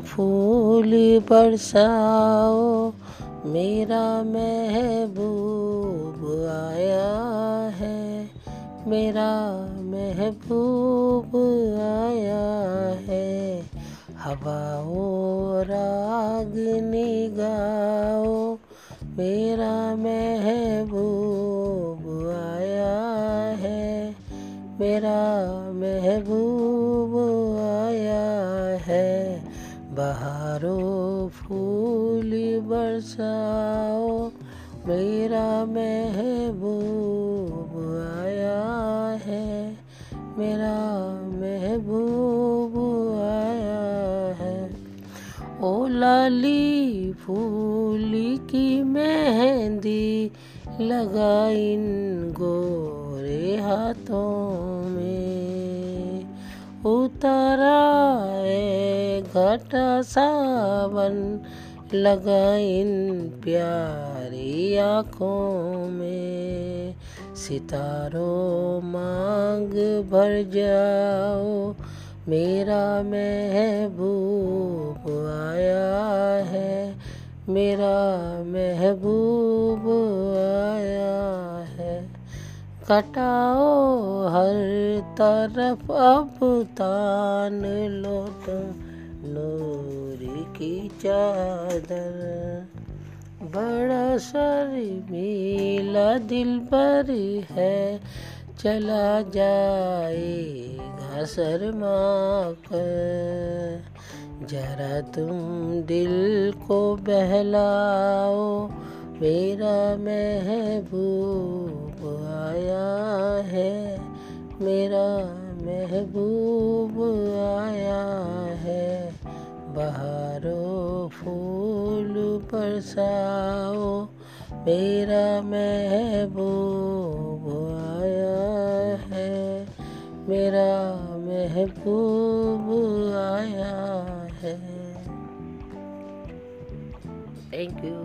फूल बरसाओ, मेरा महबूब आया है, मेरा महबूब आया है। हवाओ राग निगाओ, मेरा महबूब आया है, मेरा महबूब बहारो फूल बरसाओ, मेरा महबूब आया है, मेरा महबूब आया है। ओ लाली फूल की मेहंदी लगा इन गोरे हाथों घटा सावन लगा इन प्यारी आँखों में। सितारों मांग भर जाओ, मेरा महबूब आया है, मेरा महबूब आया है। कटाओ हर तरफ़, अब तान लो तुम नूर की चादर। बड़ा शर्मीला दिल पर है, चला जाएगा शर्मा कर। जरा तुम दिल को बहलाओ, मेरा महबूब आया है, मेरा महबूब फूल बरसाओ मेरा महबूब आया है। मेरा महबूब आया है। Thank you